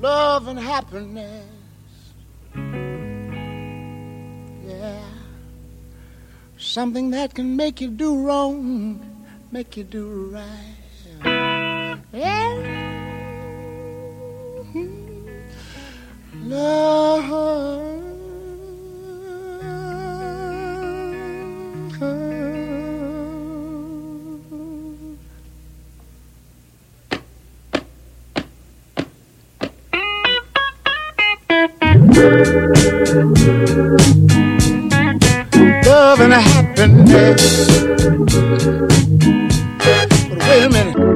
Love and happiness. Yeah. Something that can make you do wrong, make you do right. Yeah. Hmm. Love. Love and happiness. But wait a minute.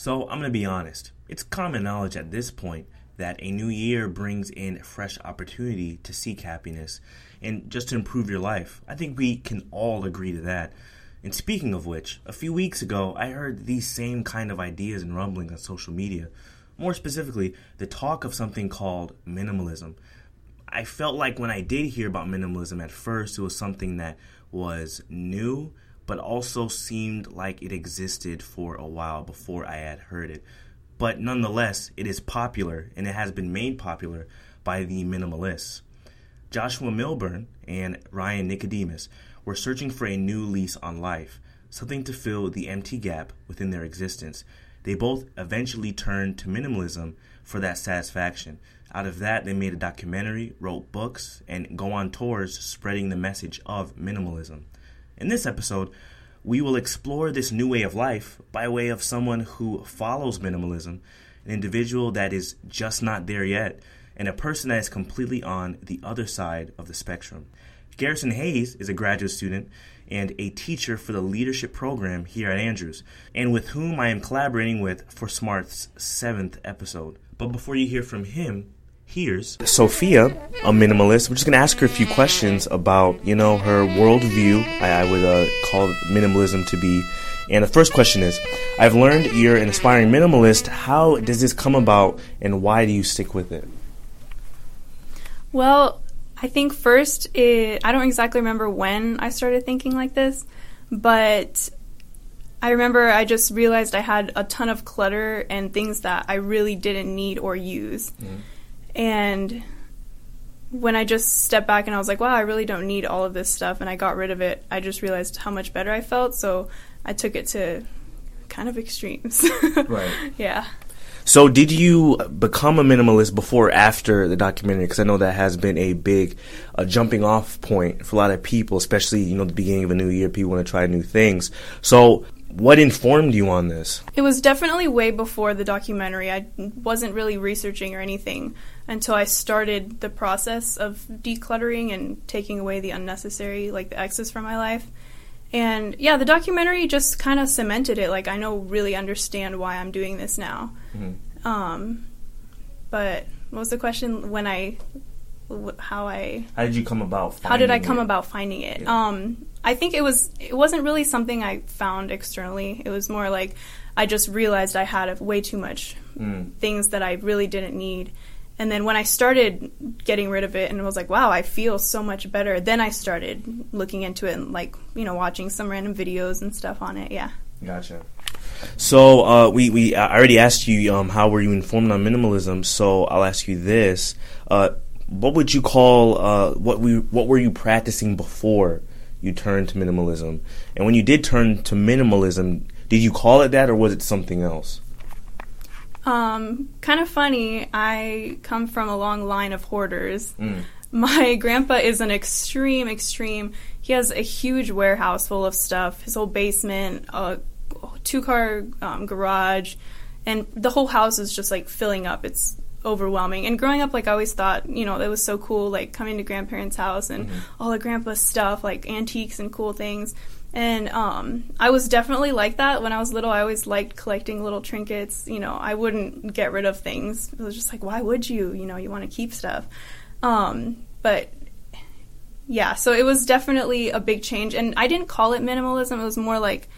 So I'm going to be honest. It's common knowledge at this point that a new year brings in fresh opportunity to seek happiness and just to improve your life. I think we can all agree to that. And speaking of which, a few weeks ago, I heard these same kind of ideas and rumblings on social media. More specifically, the talk of something called minimalism. I felt like when I did hear about minimalism at first, it was something that was new, but also seemed like it existed for a while before I had heard it. But nonetheless, it is popular and it has been made popular by the minimalists. Joshua Millburn and Ryan Nicodemus were searching for a new lease on life, something to fill the empty gap within their existence. They both eventually turned to minimalism for that satisfaction. Out of that, they made a documentary, wrote books, and go on tours spreading the message of minimalism. In this episode, we will explore this new way of life by way of someone who follows minimalism, an individual that is just not there yet, and a person that is completely on the other side of the spectrum. Garrison Hayes is a graduate student and a teacher for the leadership program here at Andrews, and with whom I am collaborating with for Smart's seventh episode. But before you hear from him, here's Sophia, a minimalist. We're just gonna ask her a few questions about, you know, her worldview. I, I would uh, call minimalism to be. And the first question is, I've learned you're an aspiring minimalist. How does this come about, and why do you stick with it? Well, I think first, it, I don't exactly remember when I started thinking like this, but I remember I just realized I had a ton of clutter and things that I really didn't need or use. And when I just stepped back and I was like, wow, I really don't need all of this stuff, and I got rid of it, I just realized how much better I felt. So I took it to kind of extremes. Right. yeah. So, did you become a minimalist before or after the documentary? Because I know that has been a big uh, jumping off point for a lot of people, especially you know the beginning of a new year. People want to try new things. So, what informed you on this? It was definitely way before the documentary. I wasn't really researching or anything until I started the process of decluttering and taking away the unnecessary, like the excess from my life. And yeah, the documentary just kind of cemented it. Like, I know, really understand why I'm doing this now. Um, but what was the question? When I, how I How did you come about? how did I come it? about finding it? Yeah. Um, I think it was it wasn't really something I found externally. It was more like I just realized I had way too much Mm. things that I really didn't need. And then when I started getting rid of it and it was like, wow, I feel so much better, then I started looking into it and like, you know, watching some random videos and stuff on it. Yeah. Gotcha. So uh, we we I already asked you um, how were you informed on minimalism. So I'll ask you this: uh, What would you call uh, what we what were you practicing before you turned to minimalism? And when you did turn to minimalism, did you call it that or was it something else? Um, kind of funny. I come from a long line of hoarders. Mm. My grandpa is an extreme, extreme. He has a huge warehouse full of stuff. His whole basement, a two-car um, garage, and the whole house is just like filling up. It's overwhelming. And growing up, like I always thought, you know, it was so cool, like coming to grandparents' house and all the grandpa's stuff, like antiques and cool things. And um, I was definitely like that when I was little. I always liked collecting little trinkets. You know, I wouldn't get rid of things. It was just like, why would you? You know, you want to keep stuff. Um, but yeah, so it was definitely a big change, and I didn't call it minimalism. It was more like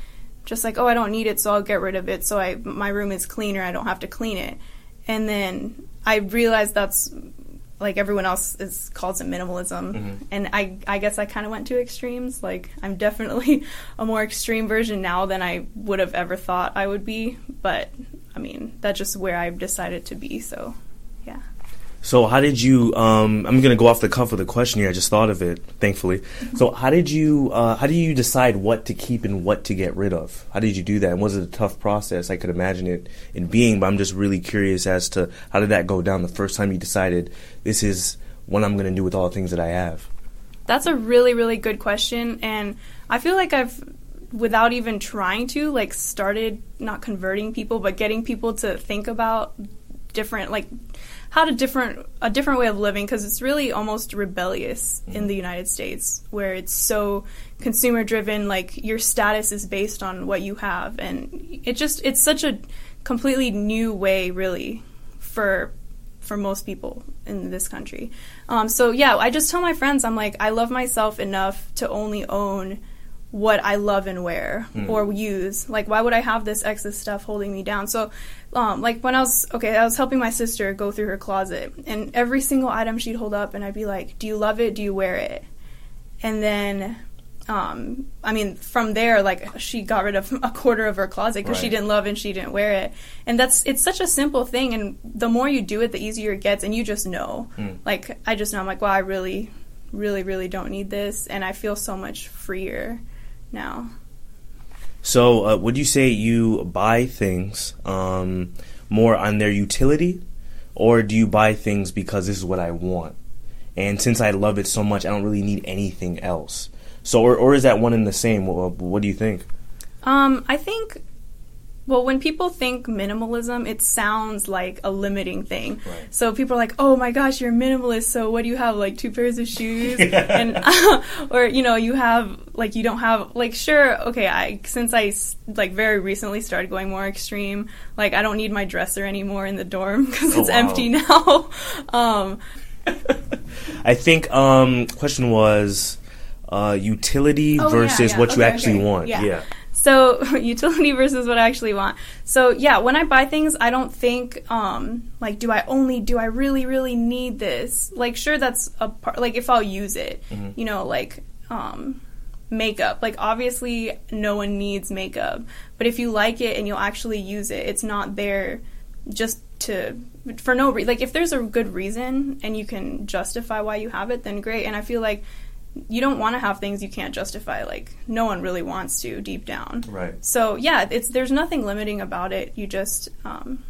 just like, oh, I don't need it, so I'll get rid of it. So I my room is cleaner. I don't have to clean it. And then I realized that's like everyone else is calls it minimalism, Mm-hmm. and I I guess I kind of went to extremes. Like I'm definitely a more extreme version now than I would have ever thought I would be. But I mean, that's just where I've decided to be. So. So how did you? Um, I'm gonna go off the cuff with a question here. I just thought of it, thankfully. So how did you? Uh, how do you decide what to keep and what to get rid of? How did you do that? And was it a tough process? I could imagine it in being, but I'm just really curious as to how did that go down the first time you decided this is what I'm gonna do with all the things that I have. That's a really, really good question. And I feel like I've, without even trying to, like, started not converting people, but getting people to think about different, like, how to different, a different way of living, because it's really almost rebellious in the United States, where it's so consumer driven, like, your status is based on what you have. And it just, it's such a completely new way, really, for for most people in this country. Um, so yeah, I just tell my friends, I'm like, I love myself enough to only own what I love and wear or use. Like, why would I have this excess stuff holding me down? So, um, like when I was okay, I was helping my sister go through her closet, and every single item she'd hold up, and I'd be like, "Do you love it? Do you wear it?" And then um, I mean, from there, like she got rid of a quarter of her closet because she didn't love and she didn't wear it. And that's it's such a simple thing, and the more you do it, the easier it gets, and you just know. Like I just know, I'm like, wow, I really, really, really don't need this, and I feel so much freer now. So, uh, would you say you buy things um, more on their utility, or do you buy things because this is what I want? And since I love it so much, I don't really need anything else. So, or, or is that one and the same? What, what do you think? Um, I think. Well, when people think minimalism, it sounds like a limiting thing. Right. So people are like, "Oh my gosh, you're a minimalist. So what do you have? Like two pairs of shoes?" and or you know, you have like you don't have like sure, okay, I since I like very recently started going more extreme, like I don't need my dresser anymore in the dorm because Oh, it's wow. empty now. um, I think um, question was uh, utility Oh, versus yeah. what you actually okay. want. Yeah. yeah. So utility versus what I actually want. So yeah, when I buy things, I don't think um, like, do I only do I really really need this? Like, sure, that's a part. Like, if I'll use it, you know, like um, makeup. Like, obviously, no one needs makeup, but if you like it and you'll actually use it, it's not there just to for no reason. Like, if there's a good reason and you can justify why you have it, then great. And I feel like you don't want to have things you can't justify. Like no one really wants to deep down. Right. So yeah, it's there's nothing limiting about it. You just um,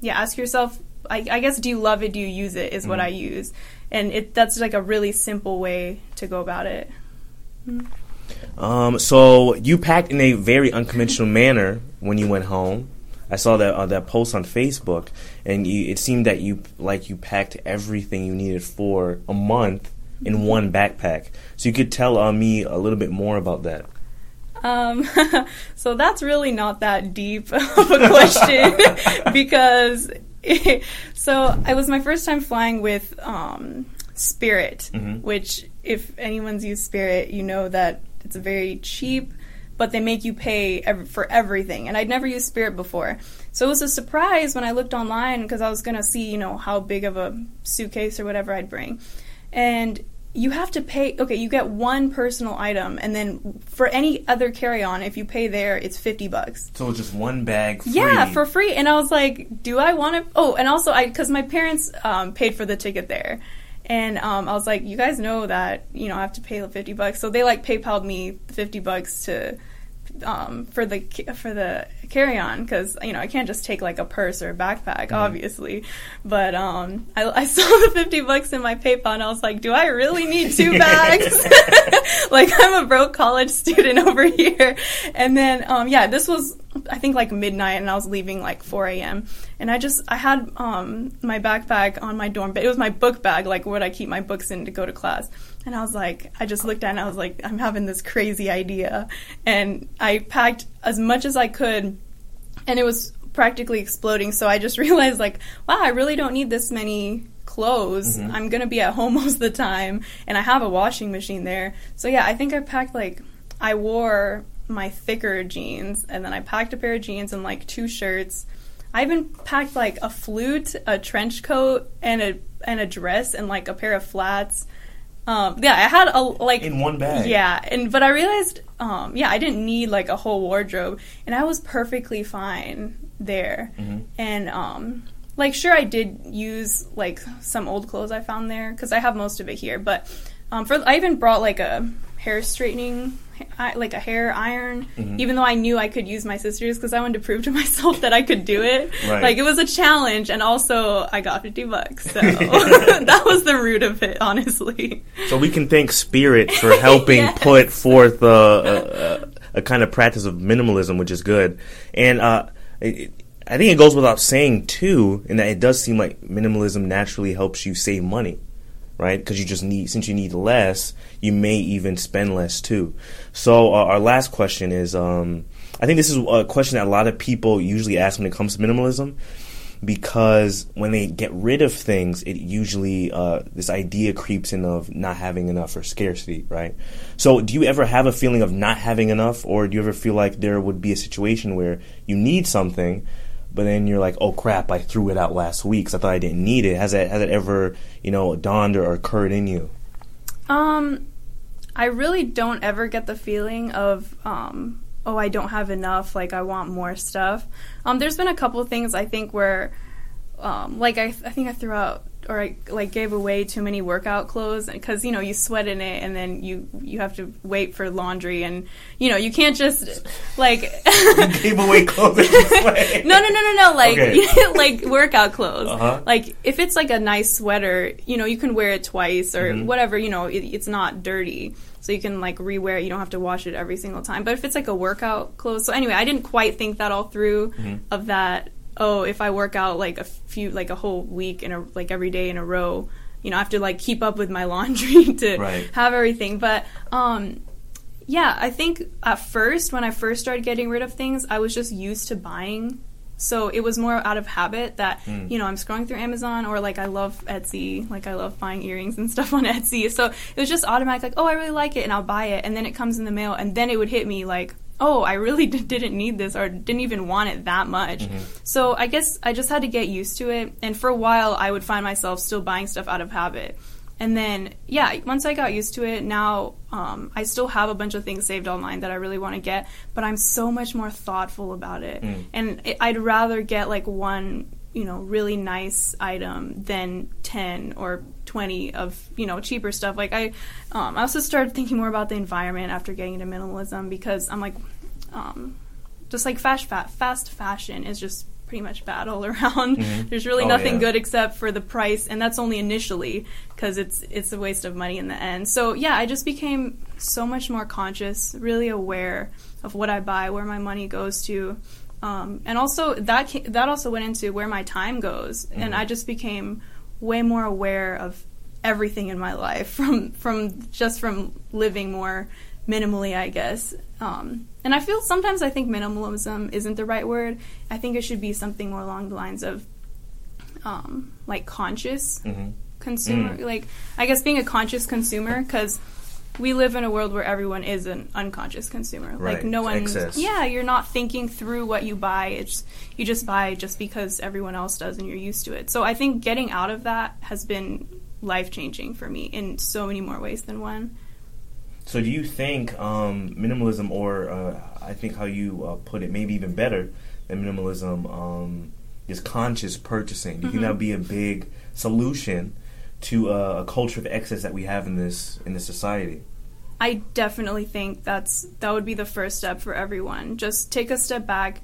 yeah, ask yourself. I, I guess do you love it? Do you use it? Is what I use, and it that's like a really simple way to go about it. Um, so you packed in a very unconventional manner when you went home. I saw that uh, that post on Facebook, and you, it seemed that you like you packed everything you needed for a month in one backpack. So you could tell uh, me a little bit more about that. Um, so that's really not that deep of a question because so it was my first time flying with um, Spirit, which if anyone's used Spirit, you know that it's very cheap, but they make you pay ev- for everything. And I'd never used Spirit before. So it was a surprise when I looked online because I was going to see, you know, how big of a suitcase or whatever I'd bring. And you have to pay okay you get one personal item and then for any other carry-on if you pay there it's 50 bucks So it's just one bag. Free. yeah for free and i was like do i want to oh and also i because my parents um, paid for the ticket there and um, i was like you guys know that you know i have to pay the 50 bucks so they like paypaled me 50 bucks to um, for the for the carry on because you know I can't just take like a purse or a backpack obviously, but um, I, I saw the fifty bucks in my PayPal and I was like, do I really need two bags? like I'm a broke college student over here, and then um, yeah, this was I think like midnight and I was leaving like 4 a.m. and I just I had um, my backpack on my dorm bed. It was my book bag, like what I keep my books in to go to class. And I was like, I just looked at it and I was like, I'm having this crazy idea. And I packed as much as I could, and it was practically exploding. So I just realized, like, wow, I really don't need this many clothes. I'm gonna be at home most of the time, and I have a washing machine there. So yeah, I think I packed like I wore my thicker jeans, and then I packed a pair of jeans and like two shirts. I even packed like a flute, a trench coat, and a and a dress, and like a pair of flats. Um, yeah, I had a like In one bag. Yeah, and but I realized, um, yeah, I didn't need like a whole wardrobe, and I was perfectly fine there. And um, like, sure, I did use like some old clothes I found there because I have most of it here. But um, for I even brought like a hair straightening. Like a hair iron, even though I knew I could use my sister's because I wanted to prove to myself that I could do it. Right. Like it was a challenge, and also I got fifty bucks, so that was the root of it, honestly. So we can thank Spirit for helping Yes. put forth uh, a, a, a kind of practice of minimalism, which is good. And uh, it, I think it goes without saying too, in that it does seem like minimalism naturally helps you save money, right? Because you just need, since you need less, you may even spend less too. So uh, our last question is, um, I think this is a question that a lot of people usually ask when it comes to minimalism because when they get rid of things, it usually uh, this idea creeps in of not having enough or scarcity, right? So, do you ever have a feeling of not having enough, or do you ever feel like there would be a situation where you need something, but then you're like, "Oh crap, I threw it out last week 'cause I thought I didn't need it." Has that has it ever you know dawned or occurred in you? Um, I really don't ever get the feeling of um, oh, I don't have enough. Like I want more stuff. Um, there's been a couple things I think where, um, like I, I think I threw out or I like gave away too many workout clothes because you know you sweat in it and then you you have to wait for laundry and you know you can't just like Gave away clothes. no, no, no, no, no. Like, Okay. like workout clothes. Uh-huh. Like, if it's like a nice sweater, you know, you can wear it twice or Mm-hmm. whatever. You know, it, it's not dirty, so you can like rewear it. You don't have to wash it every single time. But if it's like a workout clothes, so anyway, I didn't quite think that all through Mm-hmm. of that. Oh, if I work out like a few, like a whole week in a like every day in a row, you know, I have to like keep up with my laundry to Right. have everything. But um, yeah, I think at first, when I first started getting rid of things, I was just used to buying. So it was more out of habit that, you know, I'm scrolling through Amazon or like I love Etsy, like I love buying earrings and stuff on Etsy. So it was just automatic, like, oh, I really like it and I'll buy it. And then it comes in the mail and then it would hit me like, oh, I really d- didn't need this or didn't even want it that much. So I guess I just had to get used to it. And for a while, I would find myself still buying stuff out of habit. And then, yeah, once I got used to it, now um, I still have a bunch of things saved online that I really want to get, but I'm so much more thoughtful about it. And it, I'd rather get like one, you know, really nice item than 10 or 20 of, you know, cheaper stuff. Like, I, um, I also started thinking more about the environment after getting into minimalism because I'm like, um, just like fast, fa- fast fashion is just pretty much bad all around. There's really Oh, nothing yeah. good except for the price, and that's only initially because it's it's a waste of money in the end. So yeah, I just became so much more conscious, really aware of what I buy, where my money goes to, um, and also that ca- that also went into where my time goes, and I just became way more aware of everything in my life from from just from living more minimally, I guess. Um, and I feel sometimes I think minimalism isn't the right word. I think it should be something more along the lines of um, like conscious Mhm. consumer. Like I guess being a conscious consumer because we live in a world where everyone is an unconscious consumer. Right. Like no one, Excess. yeah, you're not thinking through what you buy. It's you just buy just because everyone else does and you're used to it. So I think getting out of that has been life changing for me in so many more ways than one. So, do you think um, minimalism, or uh, I think how you uh, put it, maybe even better than minimalism, um, is conscious purchasing? Do you think that would be a big solution to uh, a culture of excess that we have in this in this society? I definitely think that's that would be the first step for everyone. Just take a step back,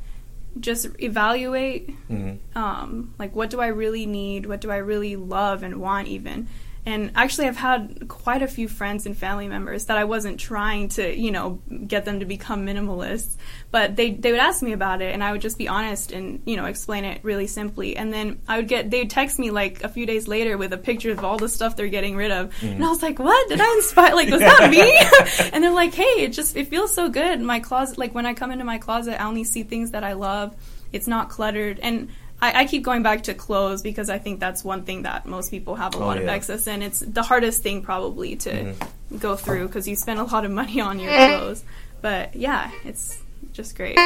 just evaluate Mhm. um, like what do I really need, what do I really love and want even. And actually, I've had quite a few friends and family members that I wasn't trying to, you know, get them to become minimalists, but they they would ask me about it, and I would just be honest and you know explain it really simply. And then I would get they would text me like a few days later with a picture of all the stuff they're getting rid of, mm-hmm. and I was like, what? Did I inspire? Like, was that me? and they're like, hey, it just it feels so good. My closet, like when I come into my closet, I only see things that I love. It's not cluttered, and I, I keep going back to clothes because I think that's one thing that most people have a Oh, lot of excess in. It's the hardest thing probably to Mm-hmm. go through because you spend a lot of money on your clothes. But yeah, it's just great.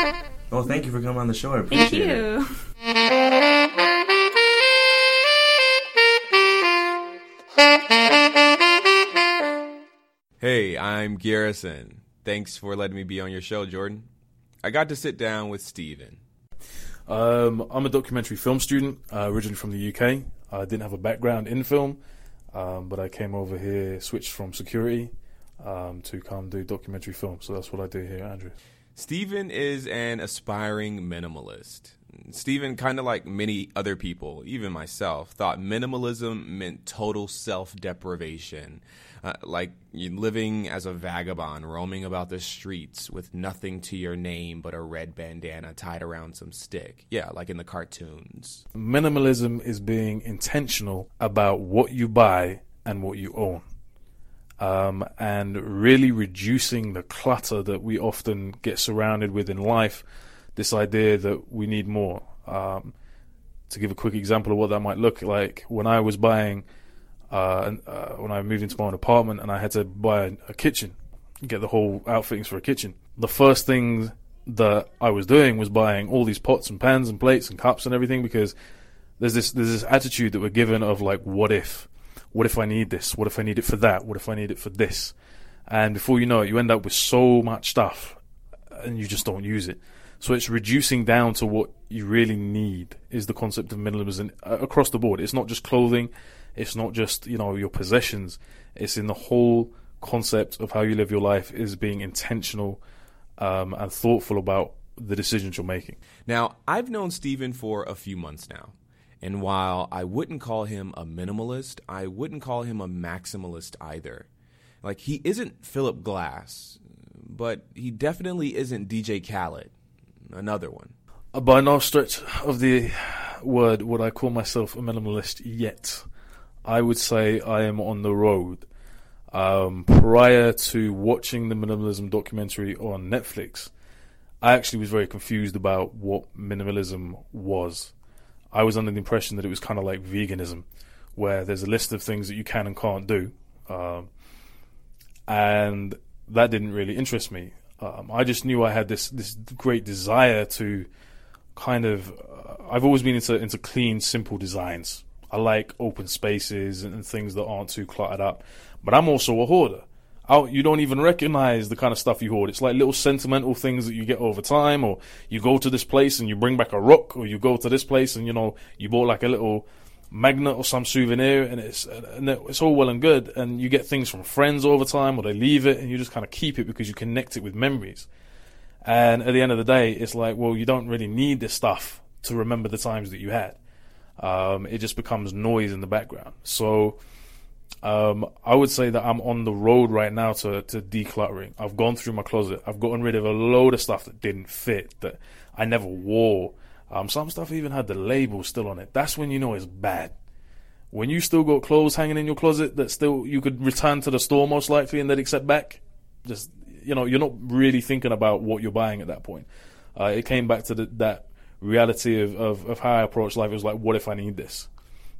Well, thank you for coming on the show. I appreciate Thank it. you. Hey, I'm Garrison. Thanks for letting me be on your show, Jordan. I got to sit down with Steven. Um, I'm a documentary film student, uh, originally from the UK. I didn't have a background in film, um, but I came over here, switched from security um, to come do documentary film. So that's what I do here, Andrew. Steven is an aspiring minimalist. Steven, kind of like many other people, even myself, thought minimalism meant total self deprivation. Uh, like living as a vagabond, roaming about the streets with nothing to your name but a red bandana tied around some stick. Yeah, like in the cartoons. Minimalism is being intentional about what you buy and what you own. Um, and really reducing the clutter that we often get surrounded with in life. This idea that we need more. Um, to give a quick example of what that might look like, when I was buying, uh, uh, when I moved into my own apartment and I had to buy a, a kitchen, get the whole outfittings for a kitchen. The first thing that I was doing was buying all these pots and pans and plates and cups and everything because there's this there's this attitude that we're given of like, what if? What if I need this? What if I need it for that? What if I need it for this? And before you know it, you end up with so much stuff and you just don't use it. So it's reducing down to what you really need is the concept of minimalism uh, across the board. It's not just clothing, it's not just you know your possessions. It's in the whole concept of how you live your life is being intentional um, and thoughtful about the decisions you're making. Now, I've known Steven for a few months now. And while I wouldn't call him a minimalist, I wouldn't call him a maximalist either. Like, he isn't Philip Glass, but he definitely isn't DJ Khaled, another one. By no stretch of the word would I call myself a minimalist yet. I would say I am on the road. Um, prior to watching the minimalism documentary on Netflix, I actually was very confused about what minimalism was. I was under the impression that it was kind of like veganism, where there's a list of things that you can and can't do. Um, and that didn't really interest me. Um, I just knew I had this this great desire to kind of. Uh, I've always been into into clean, simple designs. I like open spaces and, things that aren't too cluttered up. But I'm also a hoarder. I, you don't even recognize the kind of stuff you hoard. It's like little sentimental things that you get over time, or you go to this place and you bring back a rock, or you go to this place and you know you bought like a little magnet or some souvenir, and it's and it's all well and good, and you get things from friends over time, or they leave it, and you just kind of keep it because you connect it with memories. And at the end of the day, it's like, well, you don't really need this stuff to remember the times that you had. Um, it just becomes noise in the background. So um, I would say that I'm on the road right now to, to decluttering. I've gone through my closet. I've gotten rid of a load of stuff that didn't fit, that I never wore. Um, some stuff even had the label still on it. That's when you know it's bad. When you still got clothes hanging in your closet that still you could return to the store most likely and they'd accept back, just you know, you're not really thinking about what you're buying at that point. Uh, it came back to the, that reality of, of, of how I approach life. It was like, what if I need this?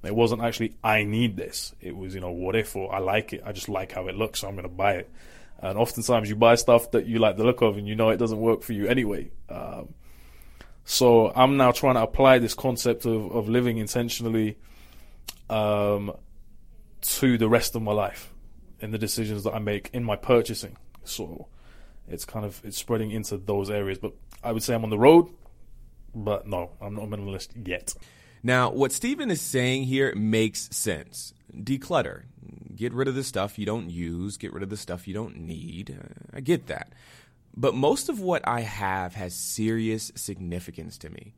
It wasn't actually I need this. It was you know what if or I like it. I just like how it looks, so I'm going to buy it. And oftentimes you buy stuff that you like the look of, and you know it doesn't work for you anyway. Um, so I'm now trying to apply this concept of, of living intentionally um, to the rest of my life in the decisions that I make in my purchasing. So it's kind of it's spreading into those areas. But I would say I'm on the road, but no, I'm not a minimalist yet. Now, what Steven is saying here makes sense. Declutter. Get rid of the stuff you don't use, get rid of the stuff you don't need. Uh, I get that. But most of what I have has serious significance to me.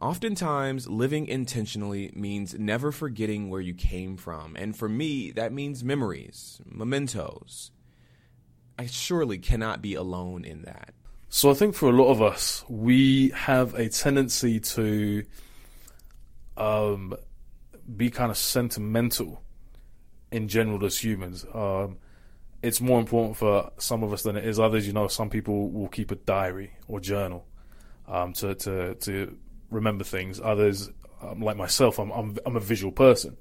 Oftentimes, living intentionally means never forgetting where you came from. And for me, that means memories, mementos. I surely cannot be alone in that. So I think for a lot of us, we have a tendency to um, be kind of sentimental in general as humans. Um, it's more important for some of us than it is others. You know, some people will keep a diary or journal um, to, to to remember things. Others um, like myself, I'm, I'm I'm a visual person,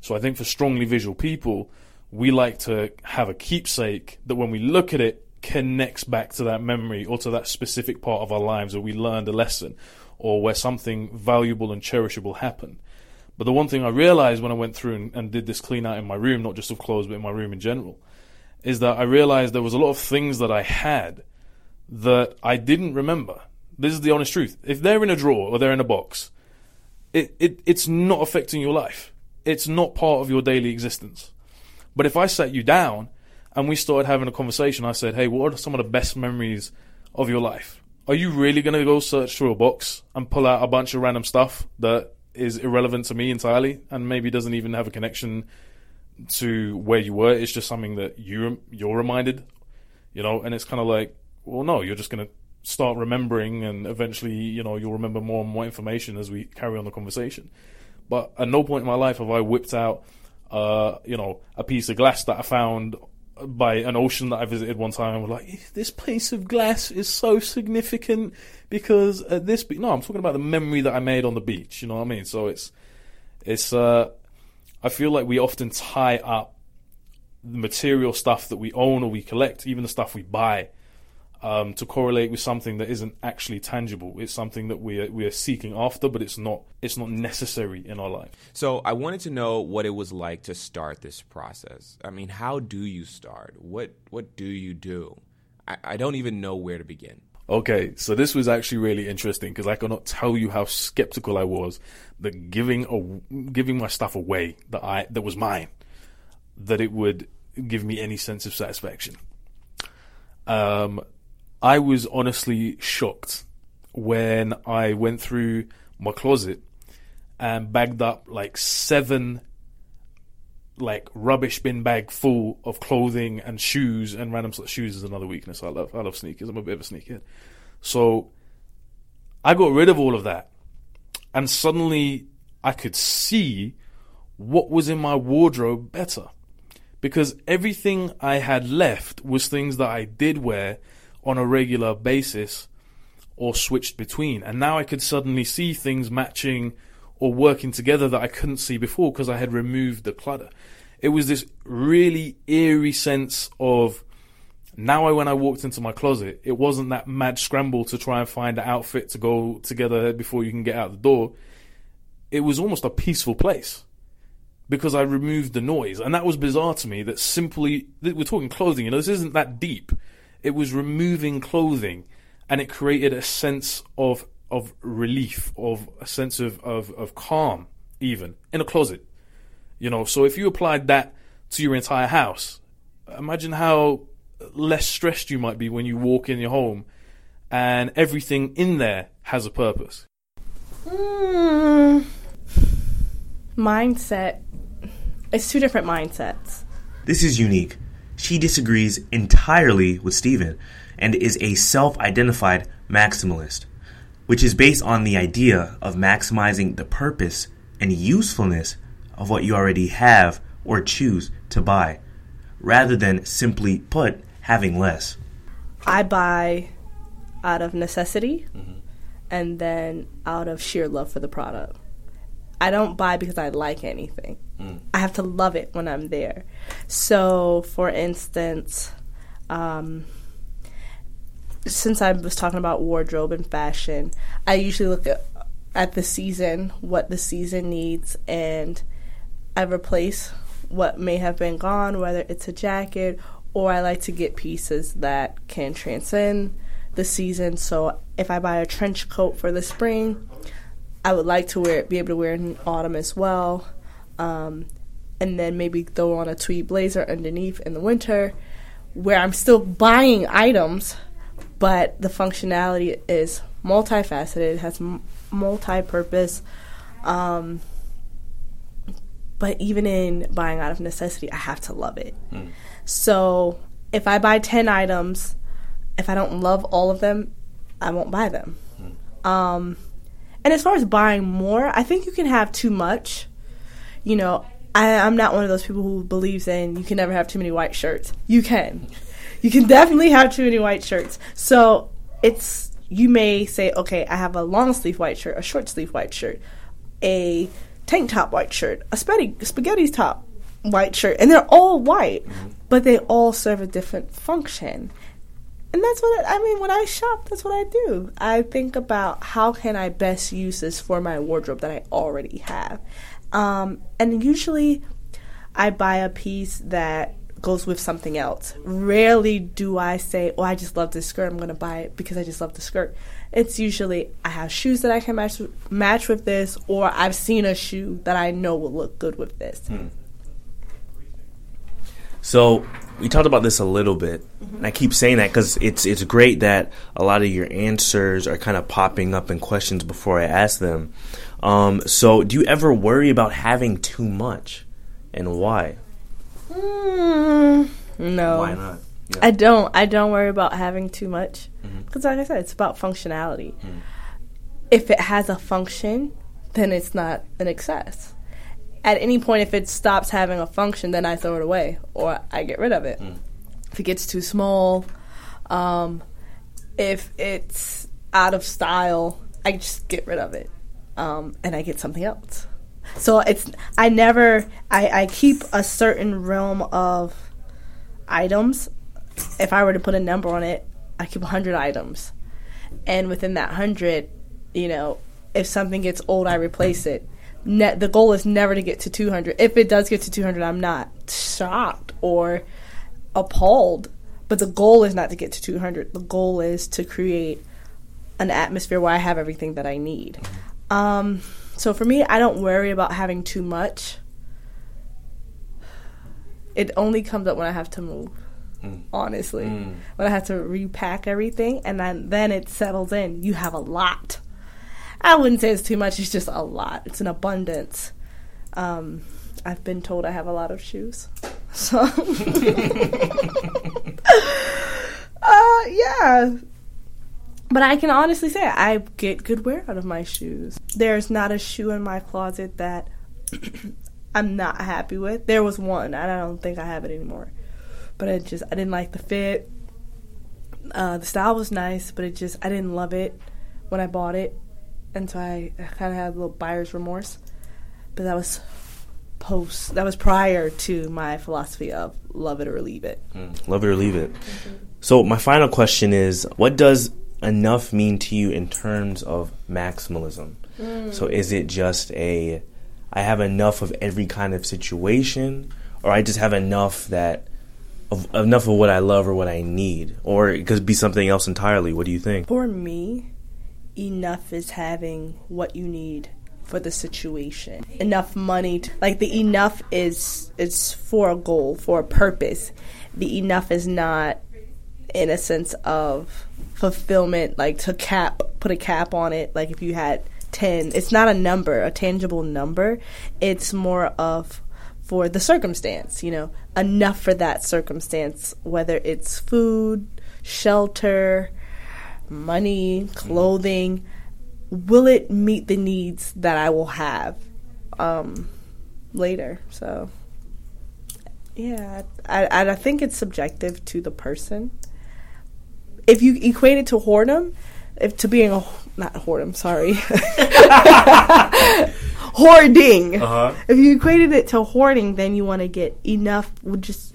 so I think for strongly visual people, we like to have a keepsake that when we look at it connects back to that memory or to that specific part of our lives where we learned a lesson or where something valuable and cherishable happened. But the one thing I realized when I went through and, and, did this clean out in my room, not just of clothes, but in my room in general, is that I realized there was a lot of things that I had that I didn't remember. This is the honest truth. If they're in a drawer or they're in a box, it, it it's not affecting your life. It's not part of your daily existence. But if I sat you down and we started having a conversation, I said, Hey, what are some of the best memories of your life? Are you really going to go search through a box and pull out a bunch of random stuff that is irrelevant to me entirely and maybe doesn't even have a connection to where you were? It's just something that you you're reminded, you know. And it's kind of like, well, no, you're just going to start remembering, and eventually, you know, you'll remember more and more information as we carry on the conversation. But at no point in my life have I whipped out, uh, you know, a piece of glass that I found by an ocean that I visited one time. And was like, this piece of glass is so significant because at this. Be-. No, I'm talking about the memory that I made on the beach. You know what I mean? So it's it's. Uh, I feel like we often tie up the material stuff that we own or we collect, even the stuff we buy, um, to correlate with something that isn't actually tangible. It's something that we are, we are seeking after, but it's not it's not necessary in our life. So I wanted to know what it was like to start this process. I mean, how do you start? What what do you do? I, I don't even know where to begin. Okay, so this was actually really interesting because I cannot tell you how skeptical I was that giving a, giving my stuff away that I that was mine that it would give me any sense of satisfaction. Um, I was honestly shocked when I went through my closet and bagged up like seven like rubbish bin bag full of clothing and shoes and random sort of shoes is another weakness. I love I love sneakers. I'm a bit of a sneakerhead. So I got rid of all of that. And suddenly I could see what was in my wardrobe better. Because everything I had left was things that I did wear on a regular basis or switched between. And now I could suddenly see things matching or working together that I couldn't see before because I had removed the clutter. It was this really eerie sense of now I, when I walked into my closet, it wasn't that mad scramble to try and find an outfit to go together before you can get out the door. It was almost a peaceful place because I removed the noise. And that was bizarre to me that simply, we're talking clothing, you know, this isn't that deep. It was removing clothing, and it created a sense of of relief, of a sense of, of, of calm, even in a closet. You know, so if you applied that to your entire house, imagine how less stressed you might be when you walk in your home and everything in there has a purpose. Mm. Mindset. It's two different mindsets. This is unique she disagrees entirely with Stephen and is a self identified maximalist, which is based on the idea of maximizing the purpose and usefulness of what you already have or choose to buy, rather than simply put, having less. I buy out of necessity mm-hmm. and then out of sheer love for the product. I don't buy because I like anything. Mm. I have to love it when I'm there. So, for instance, um, since I was talking about wardrobe and fashion, I usually look at at the season, what the season needs, and I replace what may have been gone, whether it's a jacket or I like to get pieces that can transcend the season. So if I buy a trench coat for the spring, I would like to wear be able to wear it in autumn as well. Um, and then maybe throw on a tweed blazer underneath in the winter, where I'm still buying items, but the functionality is multifaceted, it has m- multi-purpose. Um, but even in buying out of necessity, I have to love it. Mm. So if I buy ten items, if I don't love all of them, I won't buy them. Mm. Um, and as far as buying more, I think you can have too much. You know, I, am not one of those people who believes in you can never have too many white shirts. You can. You can definitely have too many white shirts. So it's you may say, okay, I have a long sleeve white shirt, a short sleeve white shirt. a tank top white shirt, a spaghetti spaghetti's top white shirt, and they're all white, mm-hmm. but they all serve a different function. And that's what I, I mean when I shop. That's what I do. I think about how can I best use this for my wardrobe that I already have, um, and usually I buy a piece that goes with something else. Rarely do I say, "Oh, I just love this skirt. I'm going to buy it because I just love the skirt." It's usually I have shoes that I can match match with this, or I've seen a shoe that I know will look good with this. So we talked about this a little bit, and I keep saying that because it's it's great that a lot of your answers are kind of popping up in questions before I ask them. Um, so, do you ever worry about having too much, and why? Mm, no, Why not? Yeah. I don't. I don't worry about having too much because, like I said, it's about functionality. If it has a function, then it's not an excess. At any point, if it stops having a function, then I throw it away or I get rid of it. If it gets too small, um, if it's out of style, I just get rid of it um, and I get something else. So it's I never I, I keep a certain realm of items. If I were to put a number on it, I keep 100 items. And within that 100, you know, if something gets old, I replace it. Ne- the goal is never to get to 200. If it does get to 200, I'm not shocked or appalled. But the goal is not to get to 200. The goal is to create an atmosphere where I have everything that I need. Um, so for me, I don't worry about having too much. It only comes up when I have to move. Honestly, when I have to repack everything, and then then it settles in. You have a lot. I wouldn't say it's too much. It's just a lot. It's an abundance. Um, I've been told I have a lot of shoes, so uh, yeah. But I can honestly say I get good wear out of my shoes. There's not a shoe in my closet that I'm not happy with. There was one, and I don't think I have it anymore. But it just I didn't like the fit. Uh, the style was nice, but it just I didn't love it when I bought it, and so I, I kind of had a little buyer's remorse. But that was post. That was prior to my philosophy of love it or leave it. Mm, love it or leave it. So my final question is: What does enough mean to you in terms of maximalism? Mm. So is it just a I have enough of every kind of situation, or I just have enough that of enough of what I love or what I need, or it could be something else entirely? What do you think? For me, enough is having what you need for the situation. Enough money, to, like the enough is is for a goal, for a purpose. The enough is not in a sense of fulfillment, like to cap, put a cap on it. Like if you had ten, it's not a number, a tangible number. It's more of for the circumstance, you know, enough for that circumstance, whether it's food, shelter, money, clothing, will it meet the needs that I will have um, later? So, yeah, I, I, think it's subjective to the person. If you equate it to whoredom, if to being a not whoredom, sorry, hoarding. If you equated it to hoarding, then you want to get enough, just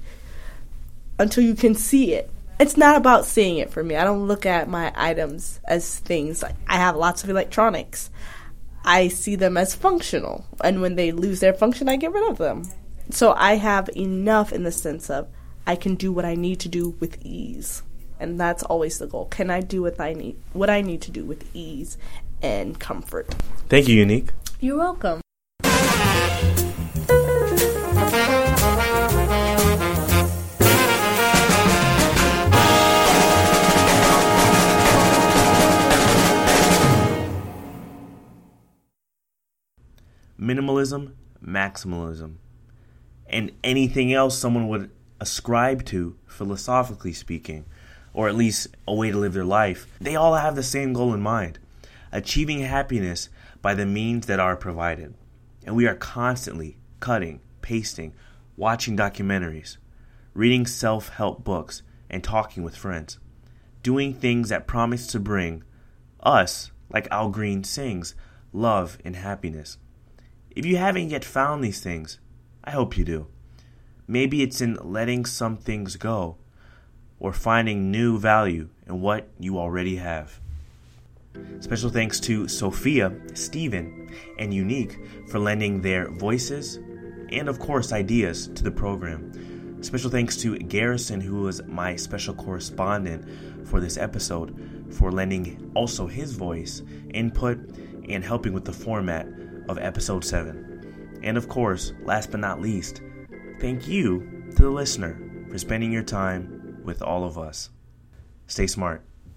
until you can see it. It's not about seeing it for me. I don't look at my items as things. Like I have lots of electronics. I see them as functional, and when they lose their function, I get rid of them. So I have enough in the sense of I can do what I need to do with ease, and that's always the goal. Can I do what I need, what I need to do with ease and comfort? Thank you, Unique. You're welcome. Minimalism, maximalism, and anything else someone would ascribe to, philosophically speaking, or at least a way to live their life, they all have the same goal in mind achieving happiness by the means that are provided. And we are constantly cutting, pasting, watching documentaries, reading self help books, and talking with friends, doing things that promise to bring us, like Al Green sings, love and happiness. If you haven't yet found these things, I hope you do. Maybe it's in letting some things go or finding new value in what you already have. Special thanks to Sophia, Stephen, and Unique for lending their voices and, of course, ideas to the program. Special thanks to Garrison, who was my special correspondent for this episode, for lending also his voice, input, and helping with the format of episode 7. And of course, last but not least, thank you to the listener for spending your time with all of us. Stay smart.